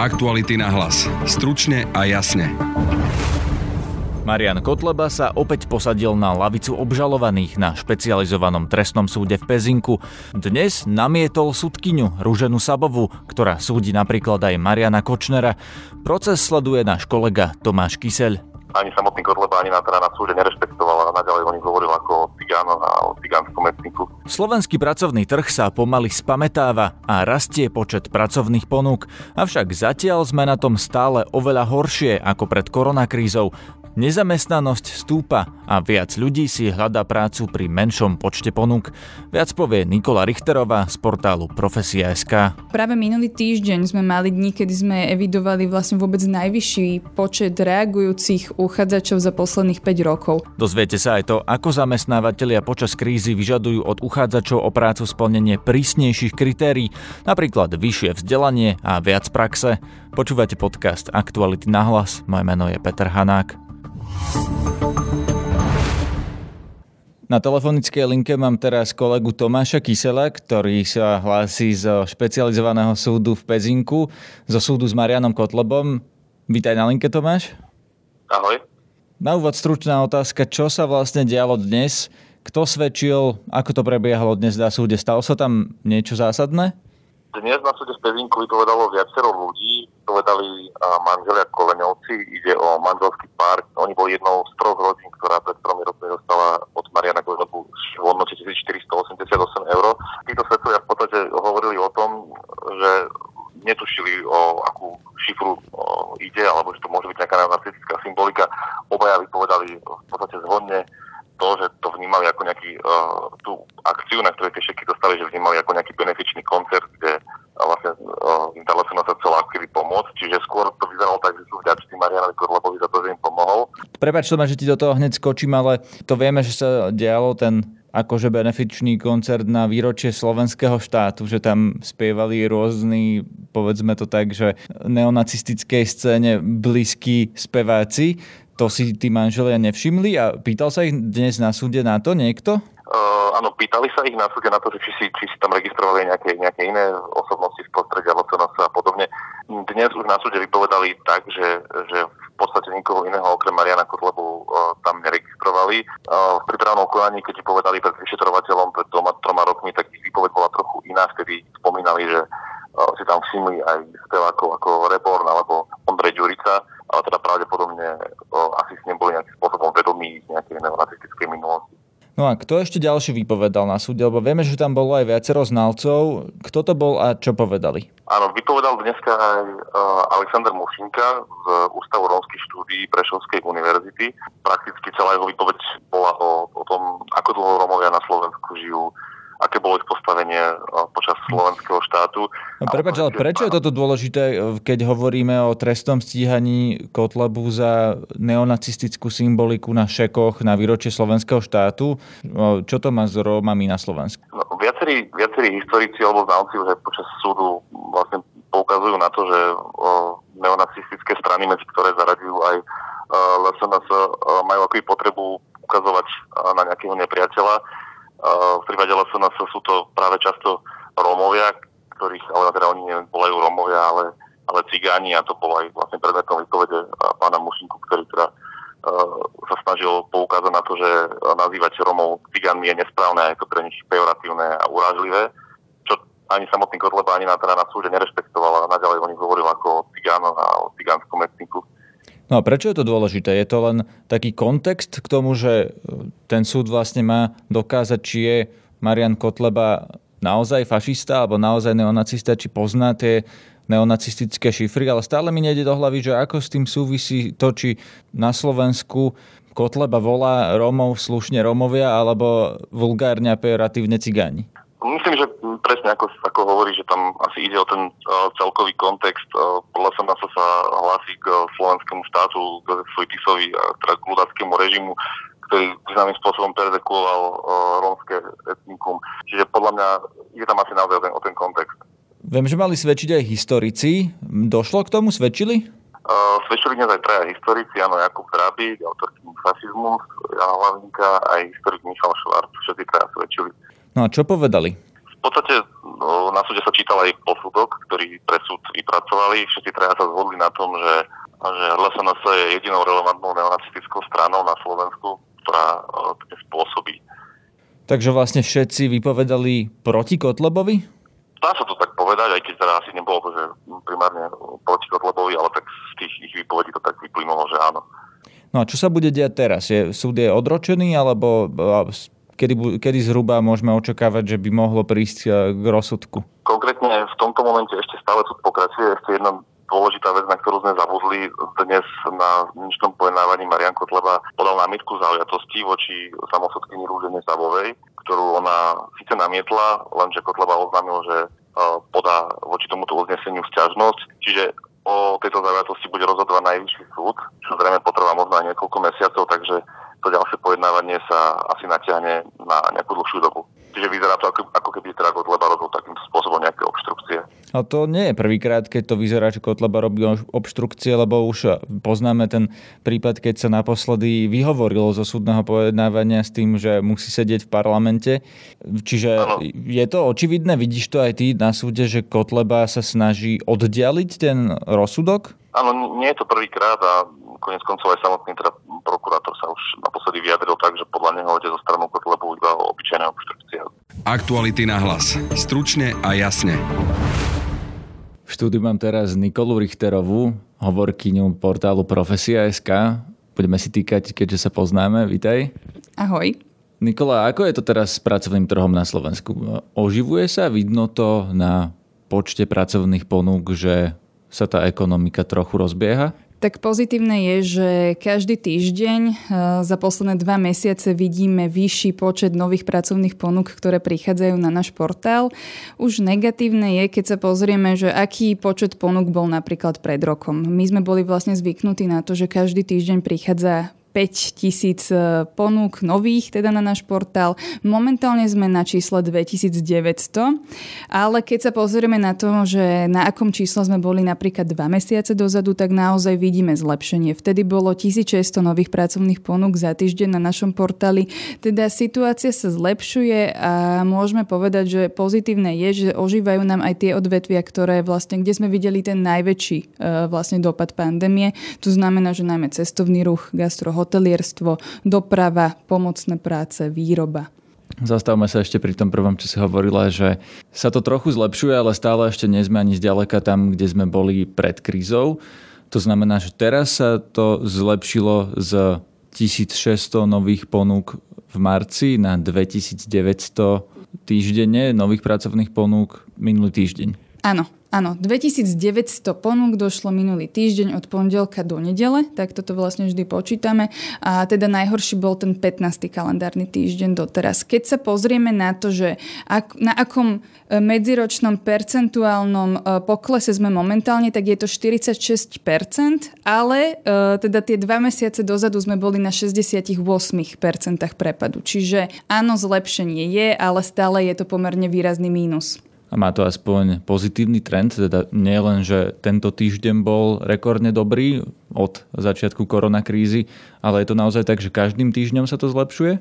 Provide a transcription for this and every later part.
Aktuality na hlas. Stručne a jasne. Marian Kotleba sa opäť posadil na lavicu obžalovaných na špecializovanom trestnom súde v Pezinku. Dnes namietol sudkyňu Ruženu Sabovu, ktorá súdi napríklad aj Mariana Kočnera. Proces sleduje náš kolega Tomáš Kyseľ ani samotný Kotleba, ani na, teda na súde nerešpektoval a naďalej o nich hovoril ako o cigánoch a o cigánskom etniku. Slovenský pracovný trh sa pomaly spametáva a rastie počet pracovných ponúk, avšak zatiaľ sme na tom stále oveľa horšie ako pred koronakrízou. Nezamestnanosť stúpa a viac ľudí si hľadá prácu pri menšom počte ponúk. Viac povie Nikola Richterová z portálu Profesia.sk. Práve minulý týždeň sme mali dni, kedy sme evidovali vlastne vôbec najvyšší počet reagujúcich uchádzačov za posledných 5 rokov. Dozviete sa aj to, ako zamestnávateľia počas krízy vyžadujú od uchádzačov o prácu splnenie prísnejších kritérií, napríklad vyššie vzdelanie a viac praxe. Počúvate podcast Aktuality na hlas, moje meno je Peter Hanák. Na telefonickej linke mám teraz kolegu Tomáša Kysela, ktorý sa hlási zo špecializovaného súdu v Pezinku, zo súdu s Marianom Kotlebom. Vítaj na linke, Tomáš. Ahoj. Na úvod stručná otázka, čo sa vlastne dialo dnes? Kto svedčil, ako to prebiehalo dnes na súde? Stalo sa tam niečo zásadné? Dnes na súde v Pezinku vypovedalo viacero ľudí, povedali manželia Koleňovci, ide o manželský pár. Oni boli jednou z troch rodín, ktorá pred tromi rokmi dostala od Mariana Koleňovu v hodnote 1488 eur. Títo svetcovia v podstate hovorili o tom, že netušili, o akú šifru o, ide, alebo že to môže byť nejaká narcistická symbolika. Obaja vypovedali v podstate zhodne to, že to vnímali ako nejaký, uh, tú akciu, na ktorej tie šeky dostali, že vnímali ako nejaký benefičný koncert, kde uh, vlastne uh, im tá lesena sa chcela aktivy pomôcť. Čiže skôr to vyzeralo tak, že sú vďační Marianovi Korlebovi za to, že im pomohol. Prepač, to že ti do toho hneď skočím, ale to vieme, že sa dialo ten akože benefičný koncert na výročie slovenského štátu, že tam spievali rôzni, povedzme to tak, že neonacistickej scéne blízki speváci. To si tí manželia nevšimli a pýtal sa ich dnes na súde na to niekto? Uh, áno, pýtali sa ich na súde na to, že či si, či si tam registrovali nejaké, nejaké iné osobnosti z prostredia LCNS a podobne. Dnes už na súde vypovedali tak, že, že v podstate nikoho iného okrem Mariana Kotlebu uh, tam neregistrovali. Uh, v prípravnom konaní, keď povedali pred vyšetrovateľom pred doma, troma rokmi, tak ich výpoveď bola trochu iná, vtedy spomínali, že uh, si tam všimli aj spevákov ako Reborn alebo Ondrej Ďurica ale teda pravdepodobne asi s ním boli nejakým spôsobom vedomí nejakej neonacistickej minulosti. No a kto ešte ďalší vypovedal na súde? Lebo vieme, že tam bolo aj viacero znalcov. Kto to bol a čo povedali? Áno, vypovedal dneska aj uh, Alexander Mušinka z Ústavu rómskych štúdií Prešovskej univerzity. Prakticky celá jeho výpoveď bola o, o tom, ako dlho Rómovia na Slovensku žijú, aké bolo ich postavenie eh, počas slovenského štátu. No, prepáč, ale prečo je toto dôležité, eh, keď hovoríme o trestnom stíhaní Kotlebu za neonacistickú symboliku na šekoch na výročie slovenského štátu? No, čo to má s Rómami na Slovensku? No, viacerí, viacerí historici alebo znalci už počas súdu vlastne poukazujú na to, že o, neonacistické strany, medzi ktoré zaraďujú aj eh, LSNS, majú akoby potrebu ukazovať na nejakého nepriateľa v prípade LSNS sú to práve často Rómovia, ktorých, ale teda oni nevolajú Rómovia, ale, ale cigáni a to bolo aj vlastne predmetom výpovede pána Mušinku, ktorý teda uh, sa snažil poukázať na to, že nazývať Rómov cigánmi je nesprávne je to pre nich pejoratívne a urážlivé, čo ani samotný Kotleba ani na, teda na súde nerešpektoval a naďalej o nich hovoril ako o cigánoch a o cigánskom etniku. No a prečo je to dôležité? Je to len taký kontext k tomu, že e, ten súd vlastne má dokázať, či je Marian Kotleba naozaj fašista alebo naozaj neonacista, či pozná tie neonacistické šifry, ale stále mi nejde do hlavy, že ako s tým súvisí to, či na Slovensku Kotleba volá Rómov slušne Rómovia alebo vulgárne a pejoratívne cigáni. Myslím, že presne ako, ako hovorí, že tam asi ide o ten uh, celkový kontext. Uh, podľa sa sa hlási k uh, slovenskému štátu, k Tisovi a teda k ľudáckému režimu, ktorý významným spôsobom perzekuoval uh, rómske etnikum. Čiže podľa mňa je tam asi naozaj o ten, o ten kontext. Viem, že mali svedčiť aj historici. Došlo k tomu? Svedčili? Uh, svedčili dnes aj traja historici, áno, Jakub Drábik, autor fašizmus, Jana Hlavinka, aj historik Michal Švart, všetci traja svedčili. No a čo povedali? V podstate no, na súde sa čítal aj posudok, ktorý pre súd vypracovali. Všetci traja sa zhodli na tom, že, že LSNS je jedinou relevantnou neonacistickou stranou na Slovensku, ktorá uh, spôsobí. Takže vlastne všetci vypovedali proti Kotlebovi? Dá sa to tak povedať, aj keď teda asi nebolo to, že primárne proti Kotlebovi, ale tak z tých ich výpovedí to tak vyplynulo, že áno. No a čo sa bude diať teraz? Je, súd je odročený, alebo kedy, kedy zhruba môžeme očakávať, že by mohlo prísť e, k rozsudku? Konkrétne v tomto momente ešte stále súd pokračuje. Ešte jedna dôležitá vec, na ktorú sme zabudli dnes na dnešnom pojednávaní Marian Kotleba podal námietku zaujatosti voči samosudkyni Rúžene Zabovej, ktorú ona síce namietla, lenže Kotleba oznámil, že e, podá voči tomuto uzneseniu vzťažnosť. Čiže o tejto zaujatosti bude rozhodovať najvyšší súd, čo zrejme potrvá možno aj niekoľko mesiacov, takže to ďalšie pojednávanie sa asi natiahne na nejakú dlhšiu dobu. Čiže vyzerá to, ako, ako keby teda Kotleba robil takýmto spôsobom nejaké obštrukcie. A to nie je prvýkrát, keď to vyzerá, že Kotleba robí obštrukcie, lebo už poznáme ten prípad, keď sa naposledy vyhovorilo zo súdneho pojednávania s tým, že musí sedieť v parlamente. Čiže ano. je to očividné, vidíš to aj ty na súde, že Kotleba sa snaží oddialiť ten rozsudok? Áno, nie je to prvýkrát a konec koncov aj samotný teda prokurátor sa už naposledy vyjadril tak, že podľa neho ide zo stranu Kotlebu iba o obyčajné obštrukcie. Aktuality na hlas. Stručne a jasne. V štúdiu mám teraz Nikolu Richterovú, hovorkyňu portálu Profesia.sk. Budeme si týkať, keďže sa poznáme. Vítaj. Ahoj. Nikola, ako je to teraz s pracovným trhom na Slovensku? Oživuje sa? Vidno to na počte pracovných ponúk, že sa tá ekonomika trochu rozbieha? Tak pozitívne je, že každý týždeň eh, za posledné dva mesiace vidíme vyšší počet nových pracovných ponúk, ktoré prichádzajú na náš portál. Už negatívne je, keď sa pozrieme, že aký počet ponúk bol napríklad pred rokom. My sme boli vlastne zvyknutí na to, že každý týždeň prichádza 5 tisíc e, ponúk nových teda na náš portál. Momentálne sme na čísle 2900, ale keď sa pozrieme na to, že na akom čísle sme boli napríklad 2 mesiace dozadu, tak naozaj vidíme zlepšenie. Vtedy bolo 1600 nových pracovných ponúk za týždeň na našom portáli. Teda situácia sa zlepšuje a môžeme povedať, že pozitívne je, že ožívajú nám aj tie odvetvia, ktoré vlastne, kde sme videli ten najväčší e, vlastne dopad pandémie. To znamená, že najmä cestovný ruch, gastro hotelierstvo, doprava, pomocné práce, výroba. Zastavme sa ešte pri tom prvom, čo si hovorila, že sa to trochu zlepšuje, ale stále ešte nie sme ani zďaleka tam, kde sme boli pred krízou. To znamená, že teraz sa to zlepšilo z 1600 nových ponúk v marci na 2900 týždenne nových pracovných ponúk minulý týždeň. Áno, Áno, 2900 ponúk došlo minulý týždeň od pondelka do nedele, tak toto vlastne vždy počítame. A teda najhorší bol ten 15. kalendárny týždeň doteraz. Keď sa pozrieme na to, že ak, na akom e, medziročnom percentuálnom e, poklese sme momentálne, tak je to 46%, ale e, teda tie dva mesiace dozadu sme boli na 68% prepadu. Čiže áno, zlepšenie je, ale stále je to pomerne výrazný mínus a má to aspoň pozitívny trend, teda nie len, že tento týždeň bol rekordne dobrý od začiatku koronakrízy, ale je to naozaj tak, že každým týždňom sa to zlepšuje?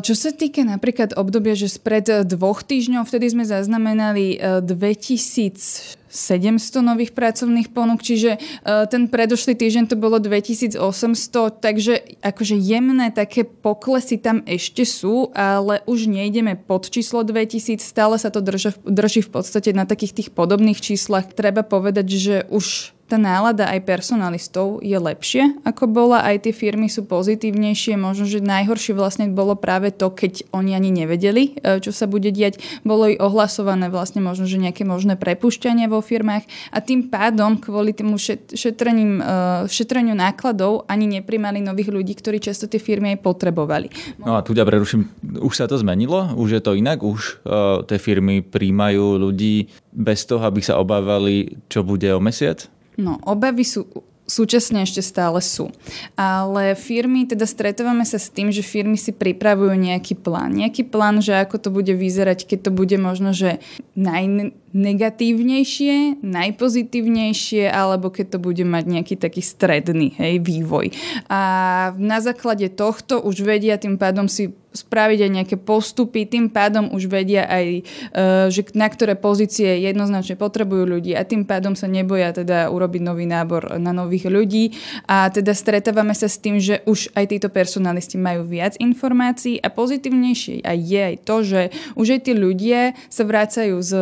Čo sa týka napríklad obdobia, že spred dvoch týždňov, vtedy sme zaznamenali 2700 nových pracovných ponúk, čiže ten predošlý týždeň to bolo 2800, takže akože jemné také poklesy tam ešte sú, ale už nejdeme pod číslo 2000, stále sa to drží, drží v podstate na takých tých podobných číslach. Treba povedať, že už tá nálada aj personalistov je lepšie, ako bola, aj tie firmy sú pozitívnejšie. Možno, že najhoršie vlastne bolo práve to, keď oni ani nevedeli, e, čo sa bude diať. Bolo i ohlasované vlastne možno, že nejaké možné prepušťanie vo firmách a tým pádom kvôli tomu šetrením, e, šetreniu nákladov ani neprimali nových ľudí, ktorí často tie firmy aj potrebovali. No a tu ťa preruším, už sa to zmenilo? Už je to inak? Už uh, tie firmy príjmajú ľudí bez toho, aby sa obávali, čo bude o mesiac? No, obavy sú súčasne ešte stále sú. Ale firmy, teda stretávame sa s tým, že firmy si pripravujú nejaký plán. Nejaký plán, že ako to bude vyzerať, keď to bude možno, že naj, negatívnejšie, najpozitívnejšie, alebo keď to bude mať nejaký taký stredný hej, vývoj. A na základe tohto už vedia tým pádom si spraviť aj nejaké postupy, tým pádom už vedia aj, e, že na ktoré pozície jednoznačne potrebujú ľudí a tým pádom sa neboja teda urobiť nový nábor na nových ľudí a teda stretávame sa s tým, že už aj títo personalisti majú viac informácií a pozitívnejšie aj je aj to, že už aj tí ľudia sa vrácajú z,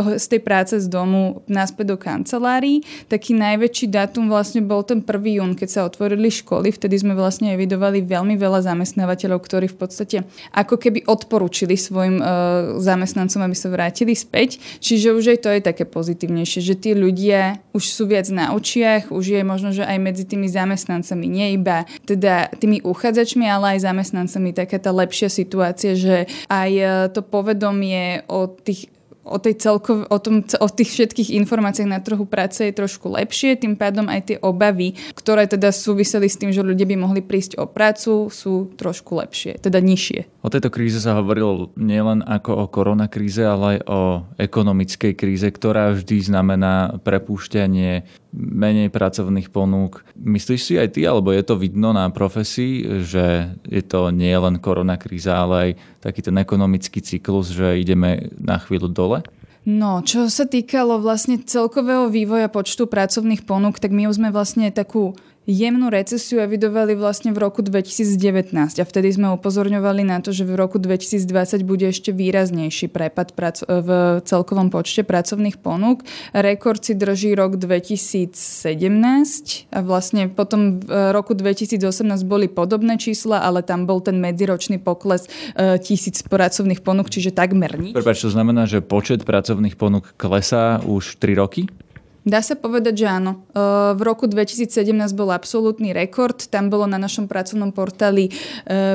toho, z tej práce z domu naspäť do kancelárií. Taký najväčší dátum vlastne bol ten 1. jún, keď sa otvorili školy, vtedy sme vlastne evidovali veľmi veľa zamestnávateľov, ktorí v podstate ako keby odporúčili svojim uh, zamestnancom, aby sa vrátili späť. Čiže už aj to je také pozitívnejšie, že tí ľudia už sú viac na očiach, už je možno, že aj medzi tými zamestnancami, nie iba teda tými uchádzačmi, ale aj zamestnancami taká tá lepšia situácia, že aj uh, to povedomie o tých o, tej celkov, o, tom, o tých všetkých informáciách na trhu práce je trošku lepšie, tým pádom aj tie obavy, ktoré teda súviseli s tým, že ľudia by mohli prísť o prácu, sú trošku lepšie, teda nižšie. O tejto kríze sa hovorilo nielen ako o koronakríze, ale aj o ekonomickej kríze, ktorá vždy znamená prepúšťanie menej pracovných ponúk. Myslíš si aj ty, alebo je to vidno na profesii, že je to nie len koronakríza, ale aj taký ten ekonomický cyklus, že ideme na chvíľu dole? No, čo sa týkalo vlastne celkového vývoja počtu pracovných ponúk, tak my už sme vlastne takú jemnú recesiu evidovali vlastne v roku 2019 a vtedy sme upozorňovali na to, že v roku 2020 bude ešte výraznejší prepad v celkovom počte pracovných ponúk. Rekord si drží rok 2017 a vlastne potom v roku 2018 boli podobné čísla, ale tam bol ten medziročný pokles e, tisíc pracovných ponúk, čiže takmer nič. Prepač, to znamená, že počet pracovných ponúk klesá už 3 roky? Dá sa povedať, že áno. V roku 2017 bol absolútny rekord. Tam bolo na našom pracovnom portáli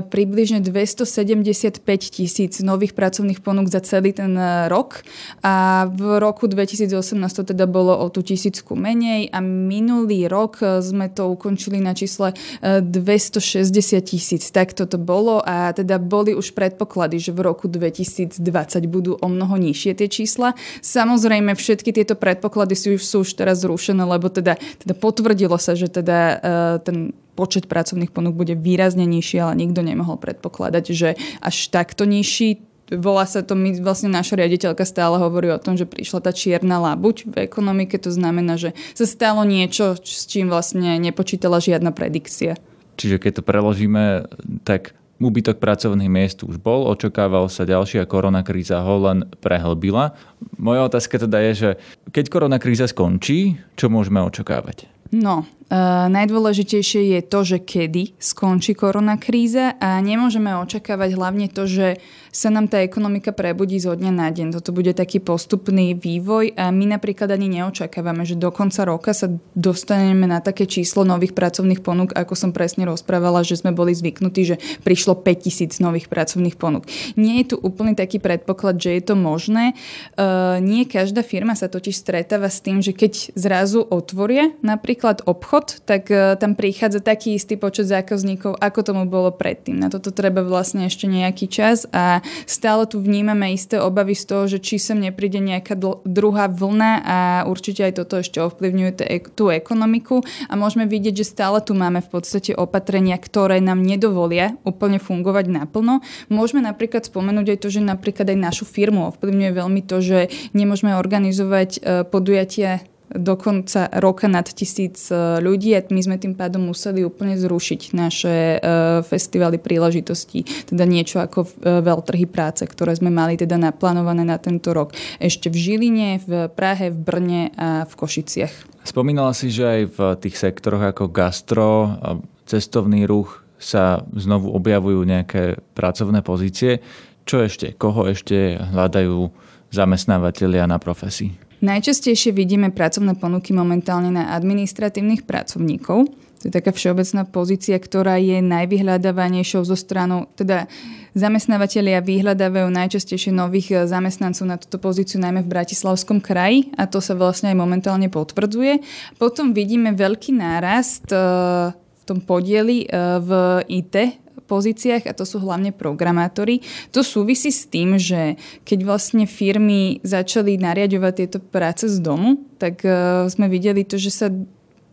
približne 275 tisíc nových pracovných ponúk za celý ten rok. A v roku 2018 to teda bolo o tú tisícku menej a minulý rok sme to ukončili na čísle 260 tisíc. Tak toto bolo a teda boli už predpoklady, že v roku 2020 budú o mnoho nižšie tie čísla. Samozrejme, všetky tieto predpoklady sú už sú už teraz zrušené, lebo teda, teda potvrdilo sa, že teda uh, ten počet pracovných ponúk bude výrazne nižší, ale nikto nemohol predpokladať, že až takto nižší volá sa to, my, vlastne naša riaditeľka stále hovorí o tom, že prišla tá čierna labuť v ekonomike, to znamená, že sa stalo niečo, s čím vlastne nepočítala žiadna predikcia. Čiže keď to preložíme, tak Úbytok pracovných miest už bol, očakával sa ďalšia koronakríza ho len prehlbila. Moja otázka teda je, že keď koronakríza skončí, čo môžeme očakávať? No, Uh, najdôležitejšie je to, že kedy skončí korona kríza a nemôžeme očakávať hlavne to, že sa nám tá ekonomika prebudí zo dňa na deň. Toto bude taký postupný vývoj a my napríklad ani neočakávame, že do konca roka sa dostaneme na také číslo nových pracovných ponúk, ako som presne rozprávala, že sme boli zvyknutí, že prišlo 5000 nových pracovných ponúk. Nie je tu úplný taký predpoklad, že je to možné. Uh, nie každá firma sa totiž stretáva s tým, že keď zrazu otvoria napríklad obchod, obchod, tak uh, tam prichádza taký istý počet zákazníkov, ako tomu bolo predtým. Na toto treba vlastne ešte nejaký čas a stále tu vnímame isté obavy z toho, že či sem nepríde nejaká druhá vlna a určite aj toto ešte ovplyvňuje tú ekonomiku a môžeme vidieť, že stále tu máme v podstate opatrenia, ktoré nám nedovolia úplne fungovať naplno. Môžeme napríklad spomenúť aj to, že napríklad aj našu firmu ovplyvňuje veľmi to, že nemôžeme organizovať uh, podujatia do konca roka nad tisíc e, ľudí a my sme tým pádom museli úplne zrušiť naše e, festivaly príležitostí, teda niečo ako e, veľtrhy práce, ktoré sme mali teda naplánované na tento rok. Ešte v Žiline, v Prahe, v Brne a v Košiciach. Spomínala si, že aj v tých sektoroch ako gastro, cestovný ruch sa znovu objavujú nejaké pracovné pozície. Čo ešte? Koho ešte hľadajú zamestnávateľia na profesii? Najčastejšie vidíme pracovné ponuky momentálne na administratívnych pracovníkov. To je taká všeobecná pozícia, ktorá je najvyhľadávanejšou zo stranou, teda zamestnávateľia vyhľadávajú najčastejšie nových eh, zamestnancov na túto pozíciu najmä v Bratislavskom kraji a to sa vlastne aj momentálne potvrdzuje. Potom vidíme veľký nárast eh, v tom podieli eh, v IT pozíciách a to sú hlavne programátori. To súvisí s tým, že keď vlastne firmy začali nariadovať tieto práce z domu, tak uh, sme videli to, že sa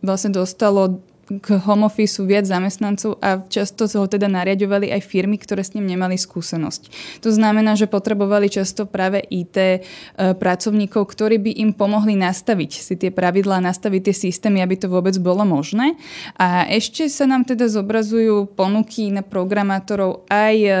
vlastne dostalo k home office viac zamestnancov a často ho teda nariadovali aj firmy, ktoré s ním nemali skúsenosť. To znamená, že potrebovali často práve IT e, pracovníkov, ktorí by im pomohli nastaviť si tie pravidlá, nastaviť tie systémy, aby to vôbec bolo možné. A ešte sa nám teda zobrazujú ponuky na programátorov aj e, e,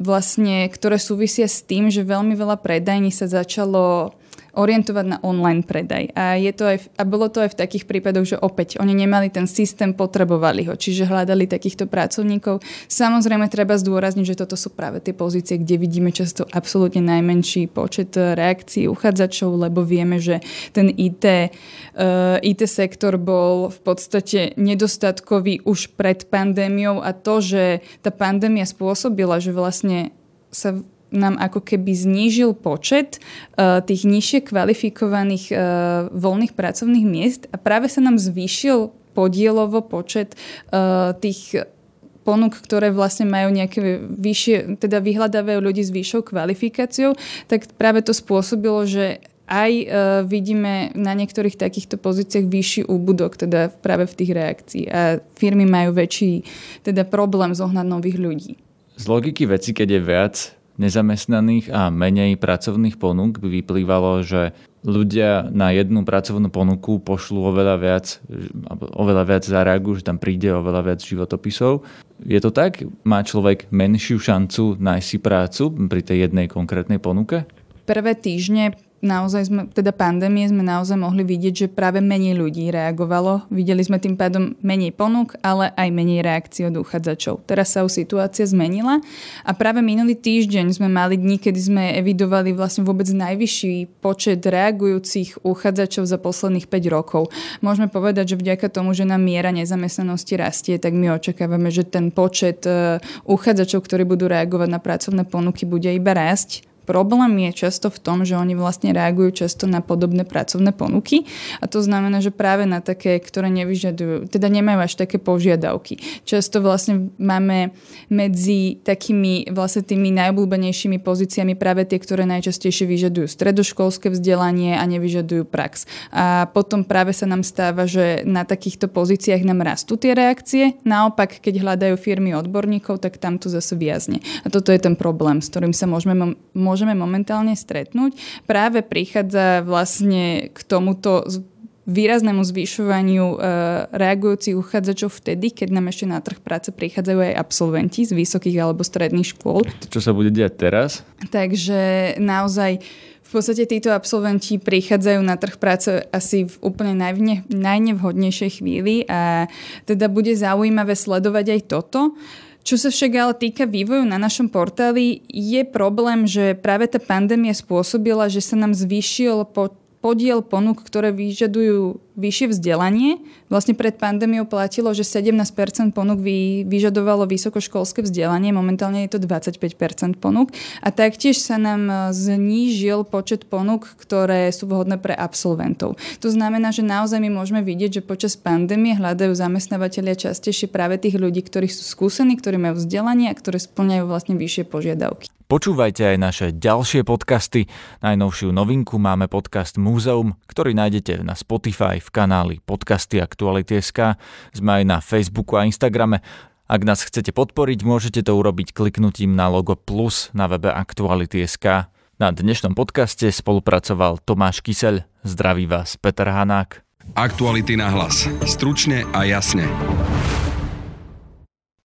vlastne, ktoré súvisia s tým, že veľmi veľa predajní sa začalo orientovať na online predaj. A, je to aj, a bolo to aj v takých prípadoch, že opäť oni nemali ten systém, potrebovali ho, čiže hľadali takýchto pracovníkov. Samozrejme treba zdôrazniť, že toto sú práve tie pozície, kde vidíme často absolútne najmenší počet reakcií uchádzačov, lebo vieme, že ten IT, uh, eh, IT sektor bol v podstate nedostatkový už pred pandémiou a to, že tá pandémia spôsobila, že vlastne sa nám ako keby znížil počet uh, tých nižšie kvalifikovaných uh, voľných pracovných miest a práve sa nám zvýšil podielovo počet uh, tých ponúk, ktoré vlastne majú nejaké vyššie, teda vyhľadávajú ľudí s vyššou kvalifikáciou, tak práve to spôsobilo, že aj uh, vidíme na niektorých takýchto pozíciách vyšší úbudok, teda práve v tých reakcií. A firmy majú väčší teda problém zohnať nových ľudí. Z logiky veci, keď je viac nezamestnaných a menej pracovných ponúk by vyplývalo, že ľudia na jednu pracovnú ponuku pošlú oveľa viac, oveľa viac zareagujú, že tam príde oveľa viac životopisov. Je to tak? Má človek menšiu šancu nájsť si prácu pri tej jednej konkrétnej ponuke? Prvé týždne naozaj sme, teda pandémie sme naozaj mohli vidieť, že práve menej ľudí reagovalo. Videli sme tým pádom menej ponúk, ale aj menej reakcií od uchádzačov. Teraz sa už situácia zmenila a práve minulý týždeň sme mali dni, kedy sme evidovali vlastne vôbec najvyšší počet reagujúcich uchádzačov za posledných 5 rokov. Môžeme povedať, že vďaka tomu, že nám miera nezamestnanosti rastie, tak my očakávame, že ten počet e, uchádzačov, ktorí budú reagovať na pracovné ponuky, bude iba rásť Problém je často v tom, že oni vlastne reagujú často na podobné pracovné ponuky a to znamená, že práve na také, ktoré nevyžadujú, teda nemajú až také požiadavky. Často vlastne máme medzi takými vlastne tými najobľúbenejšími pozíciami práve tie, ktoré najčastejšie vyžadujú stredoškolské vzdelanie a nevyžadujú prax. A potom práve sa nám stáva, že na takýchto pozíciách nám rastú tie reakcie, naopak keď hľadajú firmy odborníkov, tak tam to zase viazne. A toto je ten problém, s ktorým sa môžeme, môžeme momentálne stretnúť, práve prichádza vlastne k tomuto výraznému zvyšovaniu e, reagujúcich uchádzačov vtedy, keď nám ešte na trh práce prichádzajú aj absolventi z vysokých alebo stredných škôl. Čo sa bude diať teraz? Takže naozaj v podstate títo absolventi prichádzajú na trh práce asi v úplne najvne, najnevhodnejšej chvíli a teda bude zaujímavé sledovať aj toto. Čo sa však ale týka vývoju na našom portáli, je problém, že práve tá pandémia spôsobila, že sa nám zvýšil po podiel ponúk, ktoré vyžadujú vyššie vzdelanie. Vlastne pred pandémiou platilo, že 17% ponúk vy, vyžadovalo vysokoškolské vzdelanie, momentálne je to 25% ponúk a taktiež sa nám e, znížil počet ponúk, ktoré sú vhodné pre absolventov. To znamená, že naozaj my môžeme vidieť, že počas pandémie hľadajú zamestnávateľia častejšie práve tých ľudí, ktorí sú skúsení, ktorí majú vzdelanie a ktoré splňajú vlastne vyššie požiadavky. Počúvajte aj naše ďalšie podcasty. Najnovšiu novinku máme podcast Múzeum, ktorý nájdete na Spotify v kanáli Podcasty Aktuality.sk. Sme aj na Facebooku a Instagrame. Ak nás chcete podporiť, môžete to urobiť kliknutím na logo plus na webe Aktuality.sk. Na dnešnom podcaste spolupracoval Tomáš Kyseľ. Zdraví vás Peter Hanák. Aktuality na hlas. Stručne a jasne.